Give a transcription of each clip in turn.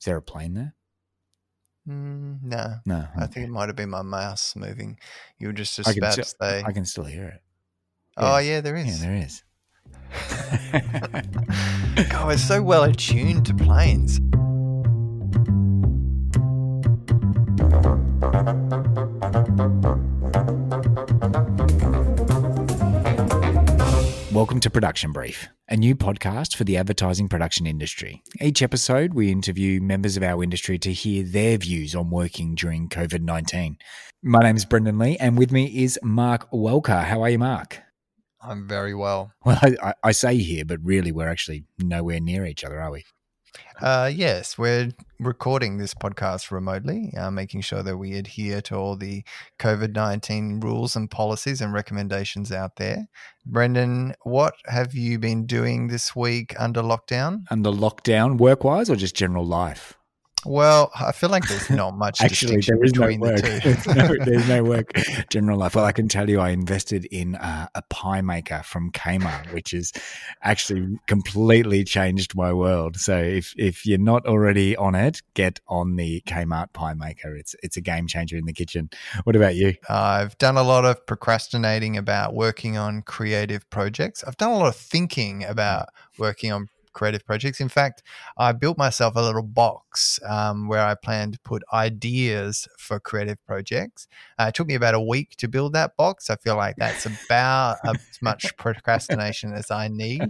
Is there a plane there? Mm, no, No. I think it might have been my mouse moving. You were just, just about still, to say. I can still hear it. oh yeah, there is. Yeah, there is. God, we're so well attuned to planes. Welcome to Production Brief, a new podcast for the advertising production industry. Each episode, we interview members of our industry to hear their views on working during COVID 19. My name is Brendan Lee, and with me is Mark Welker. How are you, Mark? I'm very well. Well, I, I- I say here, but really, we're actually nowhere near each other, are we? Uh, yes, we're recording this podcast remotely, uh, making sure that we adhere to all the COVID 19 rules and policies and recommendations out there. Brendan, what have you been doing this week under lockdown? Under lockdown, work wise, or just general life? Well, I feel like there's not much Actually, there is no work. the no, there's no work. General life. Well, I can tell you, I invested in uh, a pie maker from Kmart, which has actually completely changed my world. So if if you're not already on it, get on the Kmart pie maker. It's it's a game changer in the kitchen. What about you? I've done a lot of procrastinating about working on creative projects. I've done a lot of thinking about working on creative projects. In fact, I built myself a little box um, where I plan to put ideas for creative projects. Uh, it took me about a week to build that box. I feel like that's about as much procrastination as I need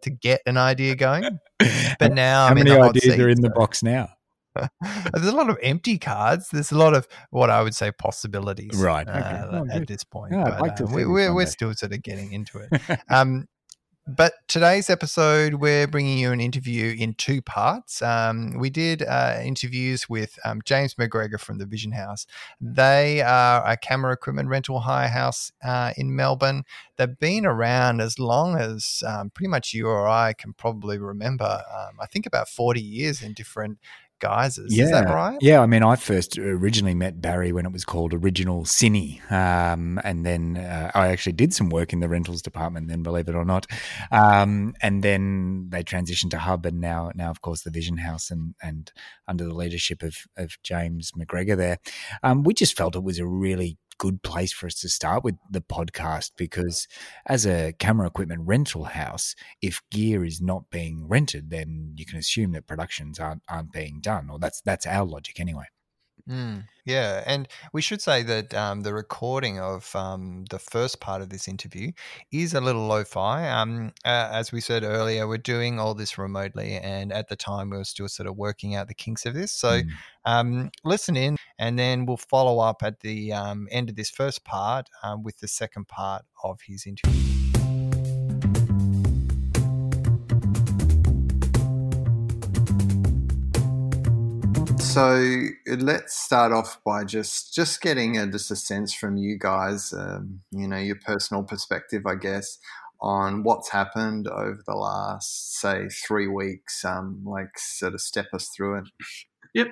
to get an idea going. But now How I'm in many ideas are in the box now? There's a lot of empty cards. There's a lot of what I would say possibilities, Right, okay. uh, Oh, at good. this point. Yeah, but, like uh, we, this we're, we're still sort of getting into it. um, but today's episode, we're bringing you an interview in two parts. Um, we did uh, interviews with um, James McGregor from the Vision House. They are a camera equipment rental hire house uh, in Melbourne. They've been around as long as um, pretty much you or I can probably remember. Um, I think about 40 years in different guises. Is that right? Yeah, I mean, I first originally met Barry when it was called Original Cine, um, and then uh, I actually did some work in the rentals department. Then, believe it or not, um, and then they transitioned to Hub, and now, now of course, the Vision House, and and under the leadership of of James McGregor, there, um, we just felt it was a really good place for us to start with the podcast because as a camera equipment rental house if gear is not being rented, then you can assume that productions aren't aren't being done, or that's that's our logic anyway. Mm, yeah, and we should say that um, the recording of um, the first part of this interview is a little lo-fi. Um, uh, as we said earlier, we're doing all this remotely, and at the time we were still sort of working out the kinks of this. So Mm. um, listen in, and then we'll follow up at the um, end of this first part um, with the second part of his interview. So let's start off by just just getting a, just a sense from you guys, um, you know, your personal perspective, I guess, on what's happened over the last, say, three weeks. Um, like, sort of step us through it. Yep.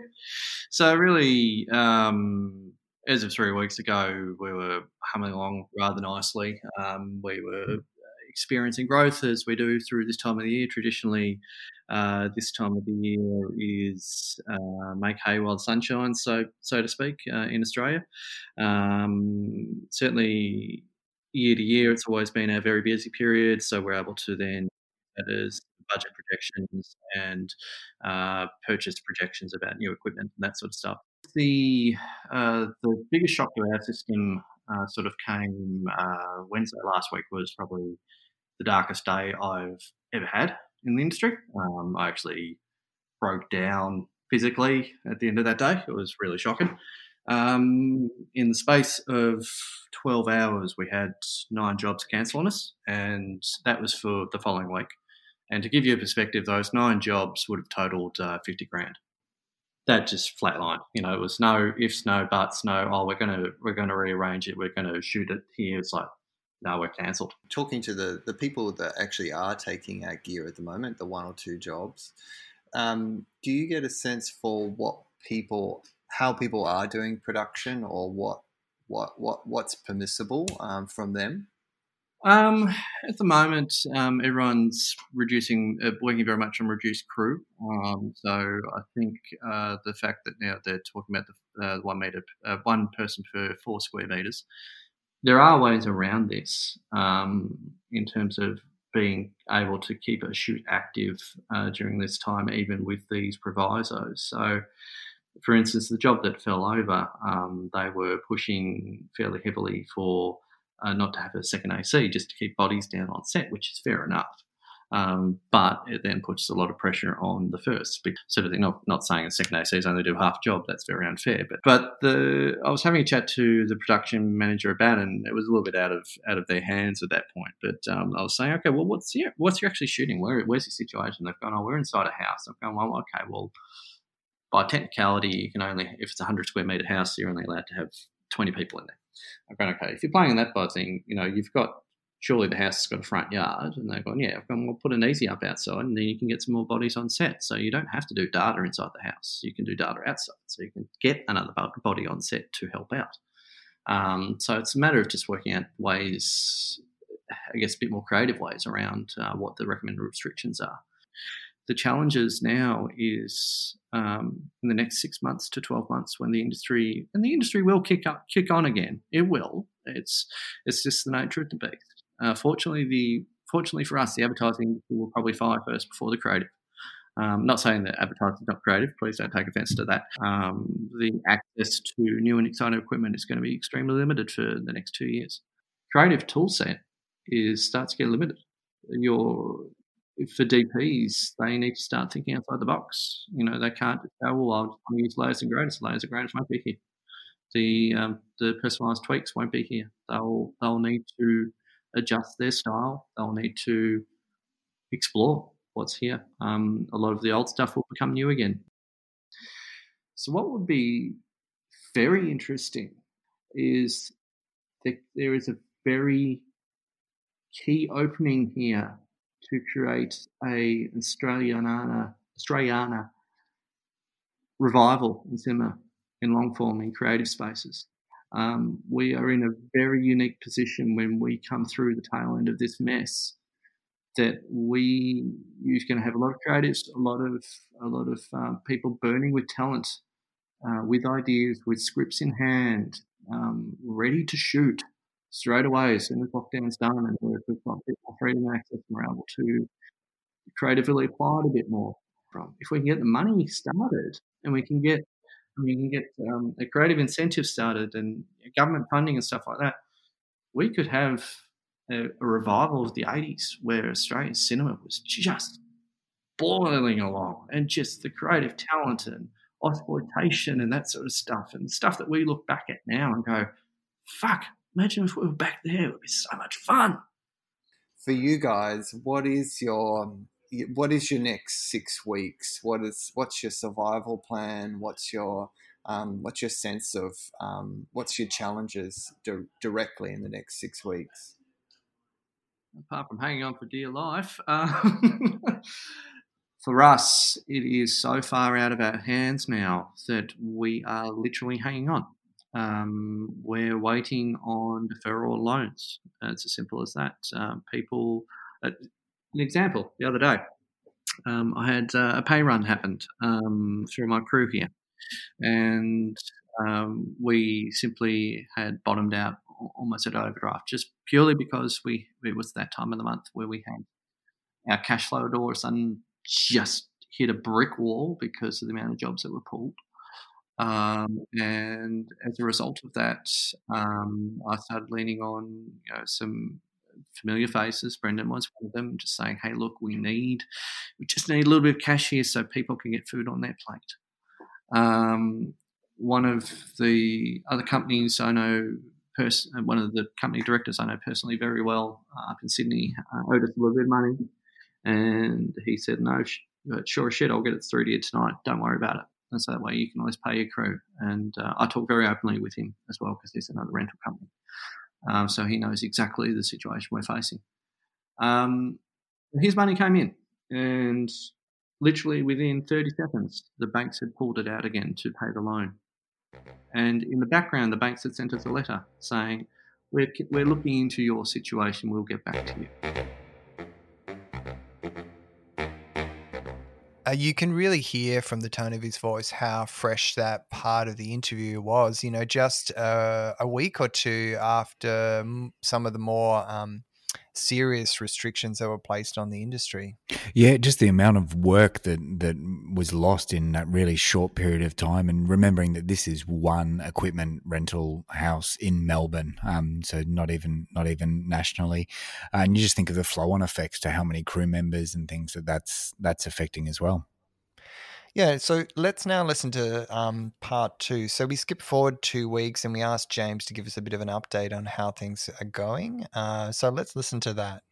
So really, um, as of three weeks ago, we were humming along rather nicely. Um, we were experiencing growth as we do through this time of the year. Traditionally, uh, this time of the year is uh, make hay while the sun shines, so so to speak, uh, in Australia. Um, certainly, year to year, it's always been a very busy period, so we're able to then that is budget projections and uh, purchase projections about new equipment and that sort of stuff. The uh, the biggest shock to our system uh, sort of came uh, Wednesday last week was probably the darkest day I've ever had in the industry. Um, I actually broke down physically at the end of that day. It was really shocking. Um, in the space of 12 hours, we had nine jobs cancel on us, and that was for the following week. And to give you a perspective, those nine jobs would have totaled uh, 50 grand. That just flatlined. You know, it was no ifs, no buts, no. Oh, we're gonna we're gonna rearrange it. We're gonna shoot it here. It's like, no, we're cancelled. talking to the, the people that actually are taking our gear at the moment, the one or two jobs, um, do you get a sense for what people, how people are doing production, or what what what what's permissible um, from them? Um, at the moment, um, everyone's reducing, uh, working very much on reduced crew. Um, so I think uh, the fact that now they're talking about the uh, one meter, uh, one person per four square meters, there are ways around this um, in terms of being able to keep a shoot active uh, during this time, even with these provisos. So, for instance, the job that fell over, um, they were pushing fairly heavily for uh, not to have a second AC just to keep bodies down on set, which is fair enough. Um, but it then puts a lot of pressure on the first sort of thing. Not, not saying a second AC is only do half job. That's very unfair. But but the I was having a chat to the production manager about, it and it was a little bit out of out of their hands at that point. But um, I was saying, okay, well, what's your what's you actually shooting? Where where's the situation? They've gone, oh, we're inside a house. I've gone, well, okay, well, by technicality, you can only if it's a hundred square meter house, you're only allowed to have twenty people in there. I've gone, okay, if you're playing in that by thing, you know, you've got surely the house has got a front yard. And they've gone, yeah, I've put an easy up outside and then you can get some more bodies on set. So you don't have to do data inside the house. You can do data outside. So you can get another body on set to help out. Um, so it's a matter of just working out ways, I guess, a bit more creative ways around uh, what the recommended restrictions are. The challenges now is um, in the next six months to twelve months when the industry and the industry will kick up, kick on again. It will. It's it's just the nature of the beast. Uh, fortunately, the fortunately for us, the advertising will probably fire first before the creative. Um, not saying that advertising is not creative. Please don't take offence to that. Um, the access to new and exciting equipment is going to be extremely limited for the next two years. Creative toolset is starts to get limited. Your for DPs, they need to start thinking outside the box. You know, they can't just well, I'll use layers and greatest. Layers and greatest won't be here. The um, the personalised tweaks won't be here. They'll they'll need to adjust their style. They'll need to explore what's here. Um, a lot of the old stuff will become new again. So, what would be very interesting is that there is a very key opening here to create a Australiana, Australiana revival in cinema, in long form, in creative spaces. Um, we are in a very unique position when we come through the tail end of this mess. That we you're going to have a lot of creatives, a lot of a lot of um, people burning with talent, uh, with ideas, with scripts in hand, um, ready to shoot straight away as soon as lockdown's done, and we've got a bit more freedom access, and we're able to creatively apply it a bit more. From if we can get the money started, and we can get you can get um, a creative incentive started and government funding and stuff like that, we could have a, a revival of the 80s where Australian cinema was just boiling along and just the creative talent and exploitation and that sort of stuff and stuff that we look back at now and go, fuck, imagine if we were back there, it would be so much fun. For you guys, what is your what is your next six weeks? What is what's your survival plan? What's your um, what's your sense of um, what's your challenges di- directly in the next six weeks? Apart from hanging on for dear life, um, for us, it is so far out of our hands now that we are literally hanging on. Um, we're waiting on deferral loans. It's as simple as that. Um, people, uh, an example the other day, um, I had uh, a pay run happened um, through my crew here, and um, we simply had bottomed out almost at overdraft just purely because we it was that time of the month where we had our cash flow a sudden just hit a brick wall because of the amount of jobs that were pulled. Um, and as a result of that, um, I started leaning on you know, some familiar faces. Brendan was one of them, just saying, "Hey, look, we need, we just need a little bit of cash here so people can get food on their plate." Um, one of the other companies I know, pers- uh, one of the company directors I know personally very well uh, up in Sydney, uh, owed us a little bit of money, and he said, "No, sh- sure shit, I'll get it through to you tonight. Don't worry about it." And so that way you can always pay your crew. And uh, I talk very openly with him as well because he's another rental company. Um, so he knows exactly the situation we're facing. Um, his money came in, and literally within 30 seconds, the banks had pulled it out again to pay the loan. And in the background, the banks had sent us a letter saying, we're, we're looking into your situation. We'll get back to you. Uh, you can really hear from the tone of his voice how fresh that part of the interview was. You know, just uh, a week or two after some of the more um, serious restrictions that were placed on the industry. Yeah, just the amount of work that that was lost in that really short period of time, and remembering that this is one equipment rental house in Melbourne, um, so not even not even nationally, and you just think of the flow on effects to how many crew members and things that that's that's affecting as well. Yeah, so let's now listen to um, part two. So we skip forward two weeks and we asked James to give us a bit of an update on how things are going. Uh, so let's listen to that.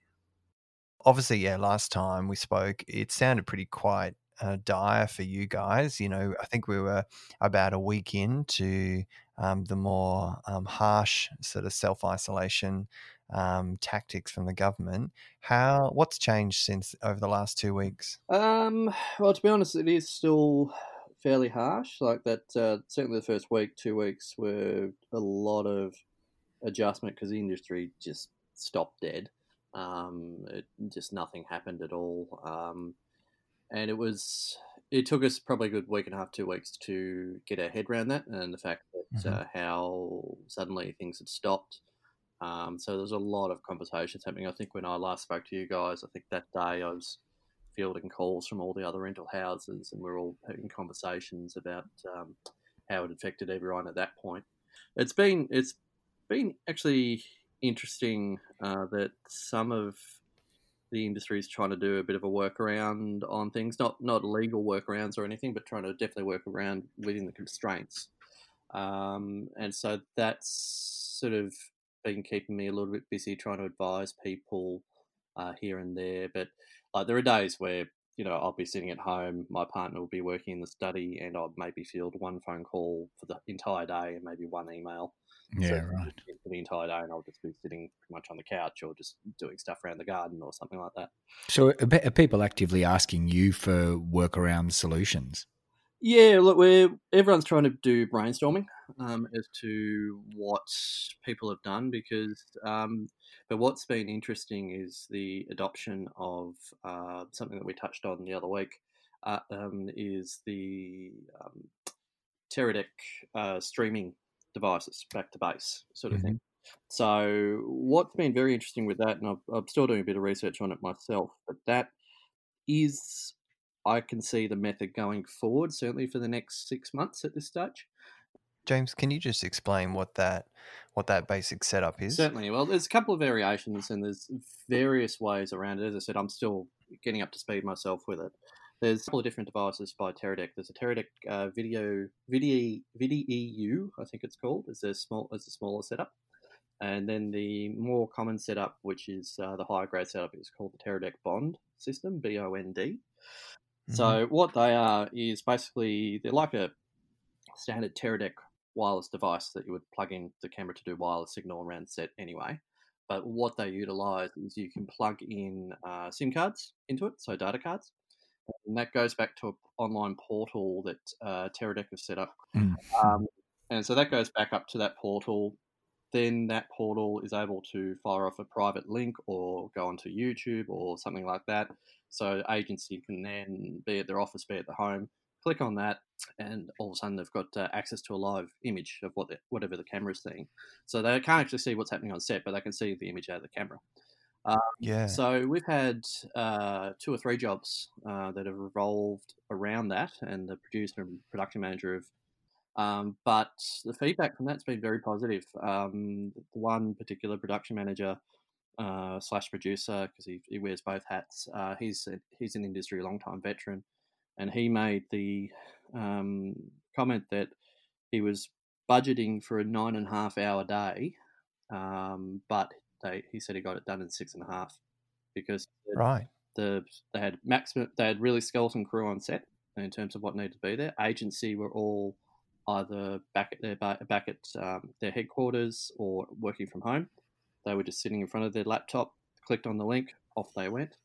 Obviously, yeah, last time we spoke, it sounded pretty quite uh, dire for you guys. You know, I think we were about a week into um, the more um, harsh sort of self isolation um, tactics from the government. How what's changed since over the last two weeks? Um, well, to be honest, it is still fairly harsh. Like that, uh, certainly the first week, two weeks were a lot of adjustment because the industry just stopped dead. Um, it, just nothing happened at all. Um, and it was it took us probably a good week and a half, two weeks to get our head around that, and the fact that mm-hmm. uh, how suddenly things had stopped. Um, so there's a lot of conversations happening. I think when I last spoke to you guys, I think that day I was fielding calls from all the other rental houses, and we're all having conversations about um, how it affected everyone at that point. It's been it's been actually interesting uh, that some of the industry is trying to do a bit of a workaround on things, not not legal workarounds or anything, but trying to definitely work around within the constraints. Um, and so that's sort of been keeping me a little bit busy trying to advise people uh, here and there. But like there are days where you know I'll be sitting at home, my partner will be working in the study, and I'll maybe field one phone call for the entire day and maybe one email. Yeah, so right. For the entire day, and I'll just be sitting pretty much on the couch or just doing stuff around the garden or something like that. So, are people actively asking you for workaround solutions? Yeah, look, we're everyone's trying to do brainstorming um, as to what people have done because, um, but what's been interesting is the adoption of uh, something that we touched on the other week uh, um, is the um, Teradek uh, streaming devices back to base sort of mm-hmm. thing. So what's been very interesting with that, and i I'm still doing a bit of research on it myself, but that is I can see the method going forward, certainly for the next six months at this stage. James, can you just explain what that what that basic setup is? Certainly. Well, there's a couple of variations and there's various ways around it. As I said, I'm still getting up to speed myself with it. There's a couple of different devices by Teradek. There's a Teradek uh, Video Video VidiU, I think it's called. It's a small, it's a smaller setup, and then the more common setup, which is uh, the higher grade setup, is called the Teradek Bond system, B O N D. So mm-hmm. what they are is basically they're like a standard Teradek wireless device that you would plug in the camera to do wireless signal around set anyway. But what they utilize is you can plug in uh, SIM cards into it, so data cards, and that goes back to an online portal that uh, Teradek have set up. Mm. Um, and so that goes back up to that portal. Then that portal is able to fire off a private link or go onto YouTube or something like that. So agency can then be at their office, be at the home, click on that, and all of a sudden they've got uh, access to a live image of what whatever the camera is seeing. So they can't actually see what's happening on set, but they can see the image out of the camera. Um, yeah. So we've had uh, two or three jobs uh, that have revolved around that, and the producer and production manager have. Um, but the feedback from that's been very positive. Um, one particular production manager uh, slash producer because he, he wears both hats. Uh, he's a, he's an industry long time veteran, and he made the um, comment that he was budgeting for a nine and a half hour day, um, but they, he said he got it done in six and a half because right the they had maximum they had really skeleton crew on set in terms of what needed to be there. Agency were all either back at their back at um, their headquarters or working from home. They were just sitting in front of their laptop, clicked on the link, off they went.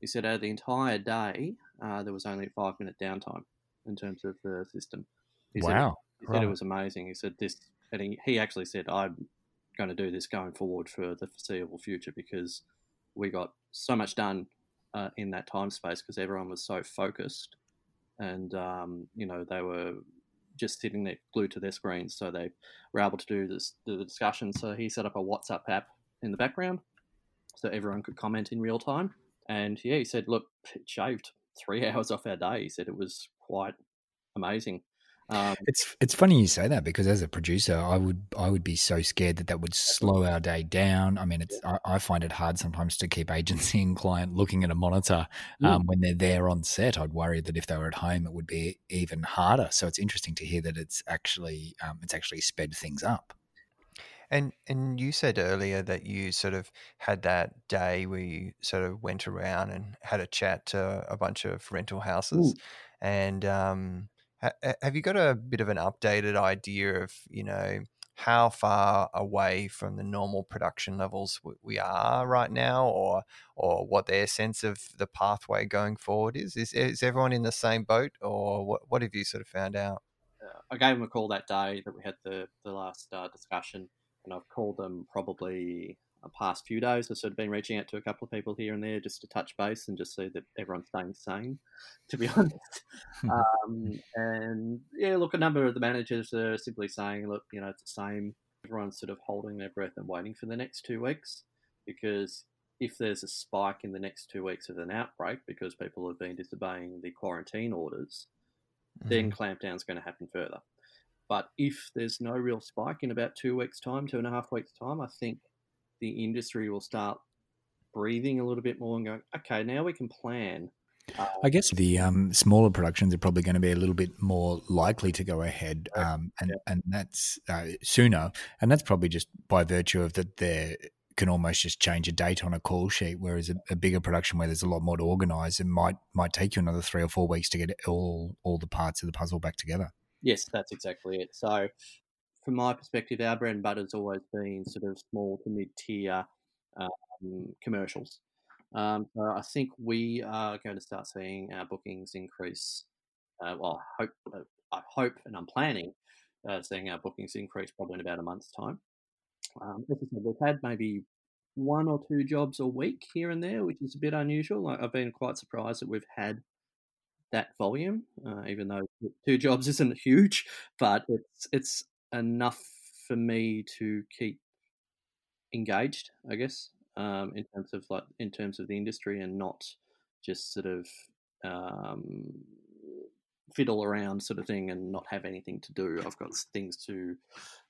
He said out of the entire day, uh, there was only a five minute downtime in terms of the system. He wow. Said, he said it was amazing. He said this, and he, he actually said, I'm going to do this going forward for the foreseeable future because we got so much done uh, in that time space because everyone was so focused and um, you know they were just sitting there glued to their screens so they were able to do this the discussion. So he set up a whatsapp app in the background so everyone could comment in real time. And yeah he said look it shaved three hours off our day. He said it was quite amazing um, it's it's funny you say that because as a producer, I would I would be so scared that that would slow our day down. I mean, it's I, I find it hard sometimes to keep agency and client looking at a monitor um, when they're there on set. I'd worry that if they were at home, it would be even harder. So it's interesting to hear that it's actually um, it's actually sped things up. And and you said earlier that you sort of had that day where you sort of went around and had a chat to a bunch of rental houses, Ooh. and um, have you got a bit of an updated idea of, you know, how far away from the normal production levels we are right now, or or what their sense of the pathway going forward is? Is, is everyone in the same boat, or what? What have you sort of found out? Uh, I gave them a call that day that we had the the last uh, discussion, and I've called them probably past few days, I've sort of been reaching out to a couple of people here and there just to touch base and just see that everyone's staying sane, to be honest. um, and yeah, look, a number of the managers are simply saying, look, you know, it's the same. Everyone's sort of holding their breath and waiting for the next two weeks because if there's a spike in the next two weeks of an outbreak because people have been disobeying the quarantine orders, mm. then clampdown's going to happen further. But if there's no real spike in about two weeks' time, two and a half weeks' time, I think the industry will start breathing a little bit more and going, okay, now we can plan. I guess the um, smaller productions are probably going to be a little bit more likely to go ahead, um, and yeah. and that's uh, sooner, and that's probably just by virtue of that they can almost just change a date on a call sheet, whereas a, a bigger production where there's a lot more to organise it might might take you another three or four weeks to get all all the parts of the puzzle back together. Yes, that's exactly it. So from my perspective, our bread and butter has always been sort of small to mid tier um, commercials. Um, so I think we are going to start seeing our bookings increase. Uh, well, I hope, uh, I hope, and I'm planning uh, seeing our bookings increase probably in about a month's time. Um, said, we've had maybe one or two jobs a week here and there, which is a bit unusual. I've been quite surprised that we've had that volume, uh, even though two jobs isn't huge, but it's it's enough for me to keep engaged, I guess, um, in terms of like in terms of the industry and not just sort of um, fiddle around sort of thing and not have anything to do. I've got things to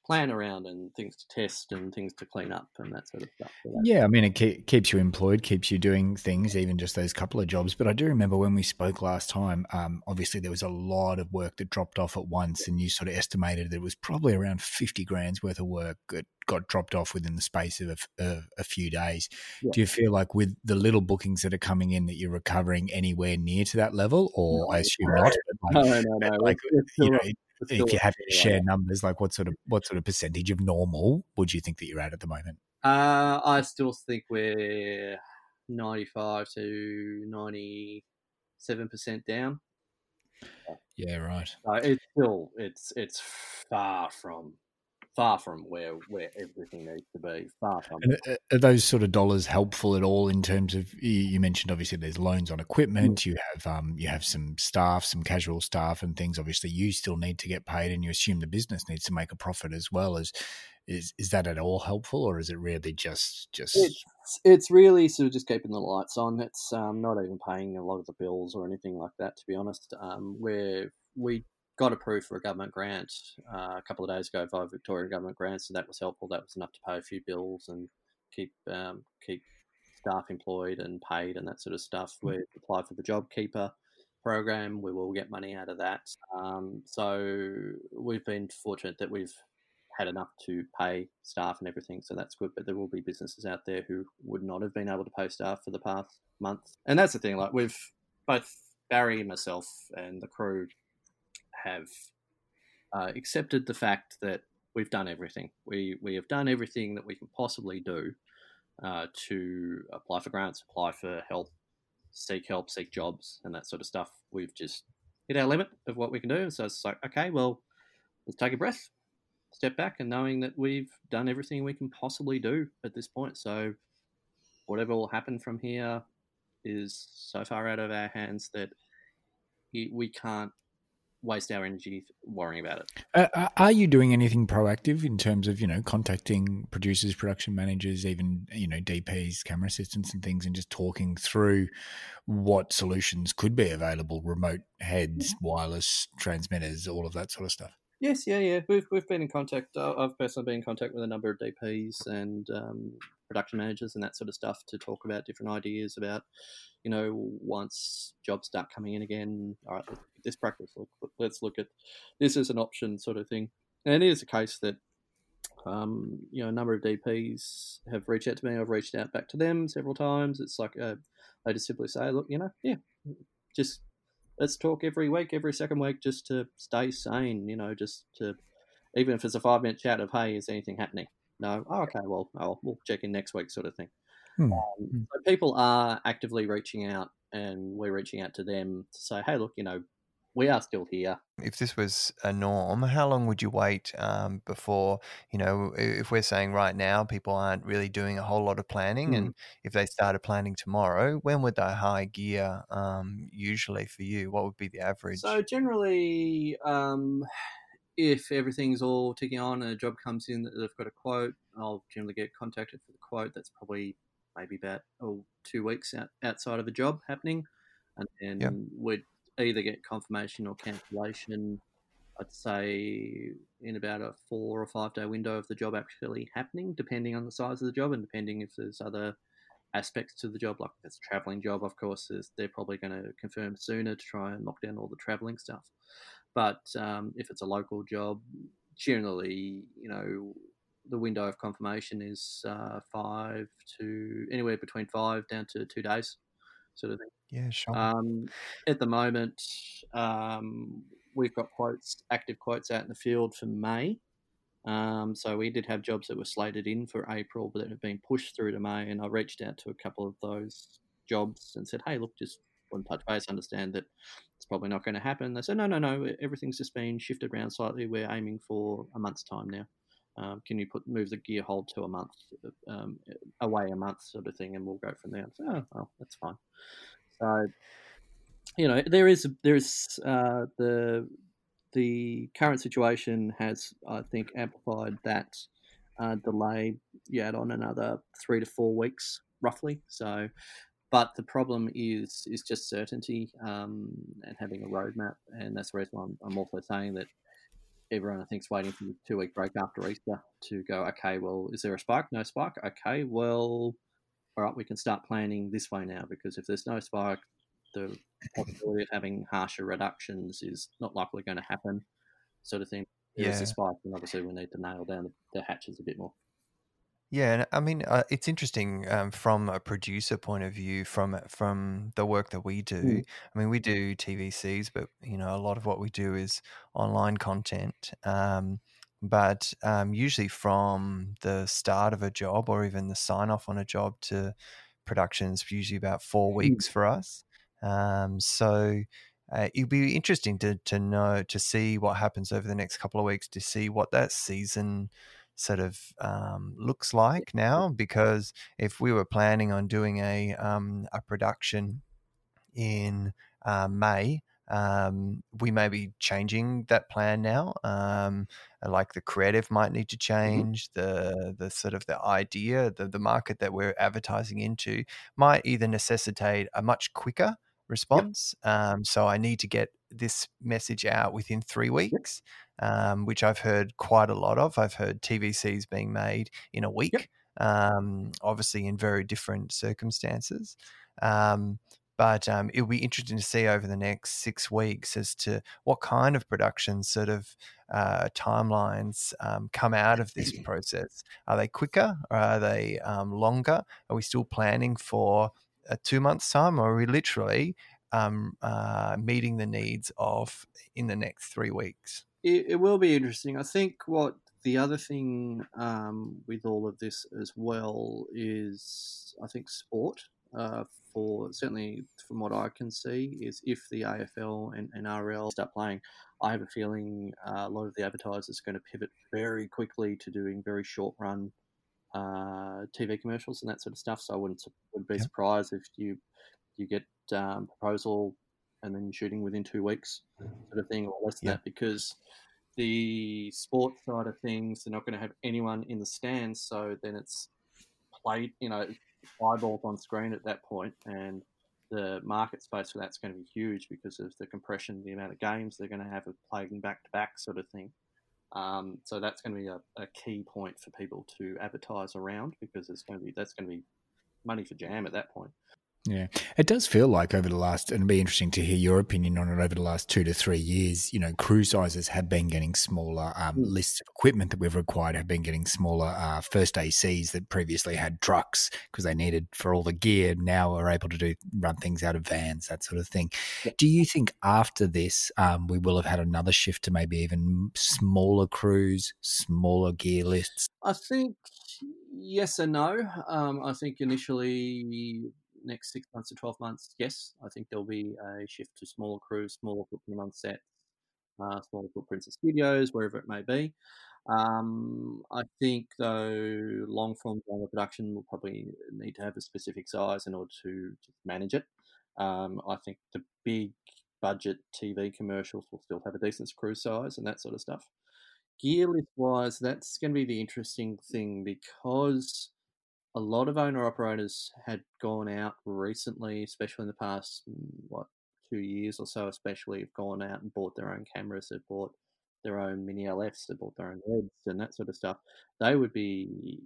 plan around and things to test and things to clean up and that sort of stuff. Yeah, I mean, it ke- keeps you employed, keeps you doing things, even just those couple of jobs. But I do remember when we spoke last time, um, obviously there was a lot of work that dropped off at once, and you sort of estimated that it was probably around 50 grand's worth of work that got dropped off within the space of a, a few days. Yeah. Do you feel like with the little bookings that are coming in that you're recovering anywhere near to that level, or no, I assume not? Like, no, no, no. Like, you know, if you have to share numbers, like what sort of what sort of percentage of normal would you think that you're at at the moment? Uh, I still think we're ninety five to ninety seven percent down. Yeah, right. So it's still it's it's far from far from where where everything needs to be. Far from. And are those sort of dollars helpful at all in terms of? You mentioned obviously there's loans on equipment. You have um, you have some staff, some casual staff, and things. Obviously, you still need to get paid, and you assume the business needs to make a profit as well. As is is that at all helpful, or is it really just just? It's, it's really sort of just keeping the lights on. It's um, not even paying a lot of the bills or anything like that. To be honest, um, where we got approved for a government grant uh, a couple of days ago via Victoria government grants, so that was helpful. That was enough to pay a few bills and keep um, keep staff employed and paid and that sort of stuff. Mm. We applied for the JobKeeper program. We will get money out of that. Um, so we've been fortunate that we've had enough to pay staff and everything, so that's good. But there will be businesses out there who would not have been able to pay staff for the past month, and that's the thing. Like we've both Barry, myself, and the crew have uh, accepted the fact that we've done everything. We we have done everything that we can possibly do uh, to apply for grants, apply for help, seek help, seek jobs, and that sort of stuff. We've just hit our limit of what we can do. So it's like, okay, well, let's take a breath. step back and knowing that we've done everything we can possibly do at this point. So whatever will happen from here is so far out of our hands that we can't waste our energy worrying about it. Uh, uh, are you doing anything proactive in terms of you know contacting producers, production managers, even you know DPs, camera assistants, and things, and just talking through what solutions could be available? Remote heads, wireless transmitters, all of that sort of stuff. Yes, yeah, yeah. We've we've been in contact. I've personally been in contact with a number of DPs and um, production managers and that sort of stuff to talk about different ideas about, you know, once jobs start coming in again. All right, this practice. look, Let's look at this as an option, sort of thing. And it is a case that, um, you know, a number of DPs have reached out to me. I've reached out back to them several times. It's like uh, they just simply say, look, you know, yeah, just let's talk every week, every second week, just to stay sane. You know, just to even if it's a five minute chat of, hey, is anything happening? No, oh, okay, well, oh, we'll check in next week, sort of thing. Hmm. Um, hmm. so people are actively reaching out, and we're reaching out to them to say, hey, look, you know, we are still here. If this was a norm, how long would you wait um, before, you know, if we're saying right now people aren't really doing a whole lot of planning, mm. and if they started planning tomorrow, when would they high gear um, usually for you? What would be the average? So generally, um, if everything's all ticking on and a job comes in that they've got a quote, I'll generally get contacted for the quote. That's probably maybe about oh, two weeks out, outside of a job happening. And then yep. we'd either get confirmation or cancellation. I'd say in about a four or five day window of the job actually happening, depending on the size of the job and depending if there's other aspects to the job, like if it's a traveling job, of course, is they're probably going to confirm sooner to try and lock down all the traveling stuff. But um, if it's a local job, generally, you know, the window of confirmation is uh, five to anywhere between five down to two days, sort of thing. Yeah, sure. Um, at the moment, um, we've got quotes, active quotes out in the field for May. Um, so we did have jobs that were slated in for April, but that have been pushed through to May. And I reached out to a couple of those jobs and said, "Hey, look, just want to touch base, understand that it's probably not going to happen." They said, "No, no, no, everything's just been shifted around slightly. We're aiming for a month's time now. Um, can you put move the gear hold to a month, um, away a month, sort of thing, and we'll go from there." "Oh, well, that's fine." So, you know, there is there is uh, the the current situation has, I think, amplified that uh, delay yet on another three to four weeks, roughly. So, but the problem is is just certainty um, and having a roadmap, and that's the reason I'm, I'm also saying that everyone I think is waiting for the two week break after Easter to go. Okay, well, is there a spike? No spike. Okay, well, all right, we can start planning this way now because if there's no spike, the possibility of having harsher reductions is not likely going to happen, sort of thing. If yeah. there's a spike, and obviously we need to nail down the hatches a bit more. Yeah, and I mean uh, it's interesting um, from a producer point of view, from from the work that we do. Mm. I mean, we do TVCs, but you know, a lot of what we do is online content. Um, but um, usually from the start of a job or even the sign off on a job to production is usually about four mm. weeks for us. Um, so uh, it'd be interesting to to know to see what happens over the next couple of weeks to see what that season sort of um, looks like now. Because if we were planning on doing a um, a production in uh, May, um, we may be changing that plan now. Um, like the creative might need to mm-hmm. change. The the sort of the idea, the the market that we're advertising into might either necessitate a much quicker response. Yep. Um, so I need to get this message out within three weeks, yep. um, which I've heard quite a lot of. I've heard TVCs being made in a week, yep. um, obviously in very different circumstances. Um, but um, it'll be interesting to see over the next six weeks as to what kind of production sort of uh, timelines um, come out of this process. Are they quicker? Or are they um, longer? Are we still planning for a two months time, or are we literally um, uh, meeting the needs of in the next three weeks? It, it will be interesting. I think what the other thing um, with all of this as well is, I think sport uh, for certainly from what I can see is if the AFL and, and RL start playing, I have a feeling uh, a lot of the advertisers are going to pivot very quickly to doing very short run uh, TV commercials and that sort of stuff. So I wouldn't would be surprised if you you get um, proposal and then shooting within two weeks, sort of thing, or less than that, because the sports side of things, they're not going to have anyone in the stands, so then it's played, you know, eyeballs on screen at that point, and the market space for that's going to be huge because of the compression, the amount of games they're going to have of playing back to back, sort of thing. Um, so that's going to be a, a, key point for people to advertise around because it's going to be that's going to be money for jam at that point. Yeah, it does feel like over the last, and it'd be interesting to hear your opinion on it over the last two to three years. You know, crew sizes have been getting smaller. Um, mm. Lists of equipment that we've required have been getting smaller. Uh, first ACs that previously had trucks because they needed for all the gear now are able to do run things out of vans, that sort of thing. Yeah. Do you think after this um, we will have had another shift to maybe even smaller crews, smaller gear lists? I think yes and no. Um, I think initially next six months to 12 months, yes, I think there'll be a shift to smaller crews, smaller footprint on sets, uh, smaller footprints of studios, wherever it may be. Um, I think, though, long form drama production will probably need to have a specific size in order to, to manage it. Um, I think the big budget TV commercials will still have a decent crew size and that sort of stuff. Gear list wise, that's going to be the interesting thing because a lot of owner operators had gone out recently, especially in the past mm, what two years or so, especially have gone out and bought their own cameras, have bought their own mini LFs, they bought their own REDs and that sort of stuff. They would be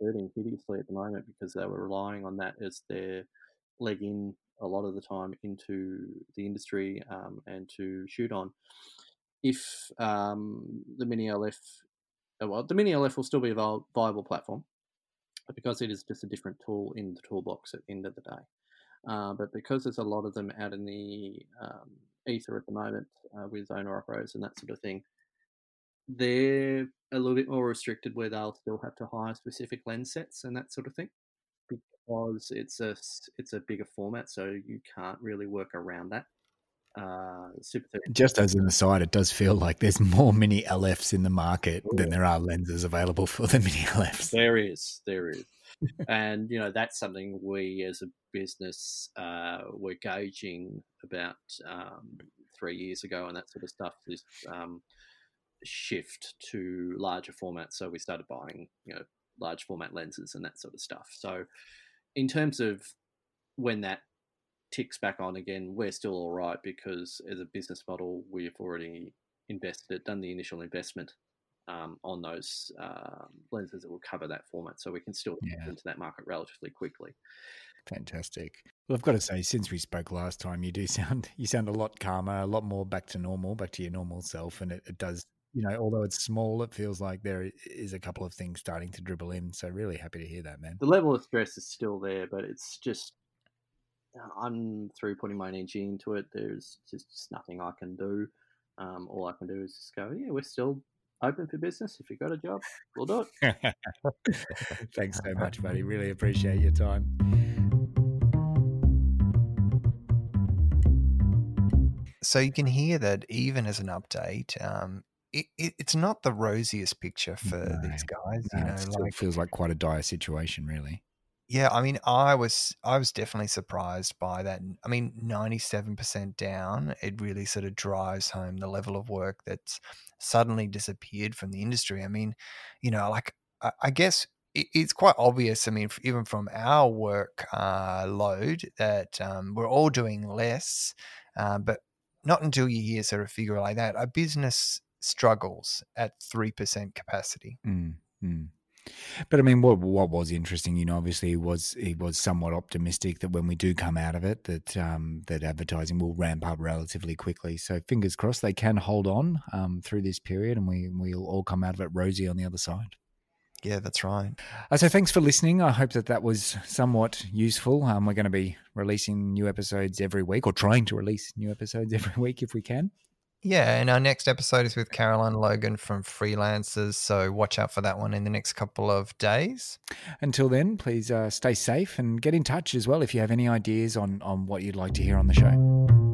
hurting hideously at the moment because they were relying on that as their leg in a lot of the time into the industry um, and to shoot on. If um, the mini LF, uh, well, the mini LF will still be a viable platform because it is just a different tool in the toolbox at the end of the day. Uh, but because there's a lot of them out in the um, ether at the moment uh, with owner operators and that sort of thing, they're a little bit more restricted where they'll still have to hire specific lens sets and that sort of thing because it's a it's a bigger format, so you can't really work around that uh, Super 30. Just as an aside, it does feel like there's more mini LFs in the market Ooh. than there are lenses available for the mini LFs. There is, there is. and, you know, that's something we as a business uh, were gauging about um, three years ago and that sort of stuff. This um, shift to larger formats. So we started buying, you know, large format lenses and that sort of stuff. So, in terms of when that ticks back on again, we're still all right because as a business model, we've already invested it, done the initial investment um, on those uh, lenses that will cover that format, so we can still yeah. get into that market relatively quickly. Fantastic. Well, I've got to say, since we spoke last time, you do sound you sound a lot calmer, a lot more back to normal, back to your normal self, and it, it does. You know, although it's small, it feels like there is a couple of things starting to dribble in. So, really happy to hear that, man. The level of stress is still there, but it's just I'm through putting my energy into it. There's just, just nothing I can do. Um, all I can do is just go, yeah, we're still open for business. If you've got a job, we'll do it. Thanks so much, buddy. Really appreciate your time. So you can hear that even as an update, um, it, it, it's not the rosiest picture for no, these guys. No, you know, it still like, feels like quite a dire situation, really. Yeah, I mean, I was I was definitely surprised by that. I mean, ninety seven percent down. It really sort of drives home the level of work that's suddenly disappeared from the industry. I mean, you know, like I, I guess it's quite obvious. I mean, even from our work uh, load, that um, we're all doing less, uh, but not until you hear sort of figure like that. A business struggles at three percent capacity. Mm, mm. But I mean, what what was interesting, you know, obviously he was he was somewhat optimistic that when we do come out of it, that um, that advertising will ramp up relatively quickly. So fingers crossed they can hold on um, through this period, and we we'll all come out of it rosy on the other side. Yeah, that's right. Uh, so thanks for listening. I hope that that was somewhat useful. Um, we're going to be releasing new episodes every week, or trying to release new episodes every week if we can. Yeah, and our next episode is with Caroline Logan from Freelancers, so watch out for that one in the next couple of days. Until then, please uh, stay safe and get in touch as well if you have any ideas on, on what you'd like to hear on the show.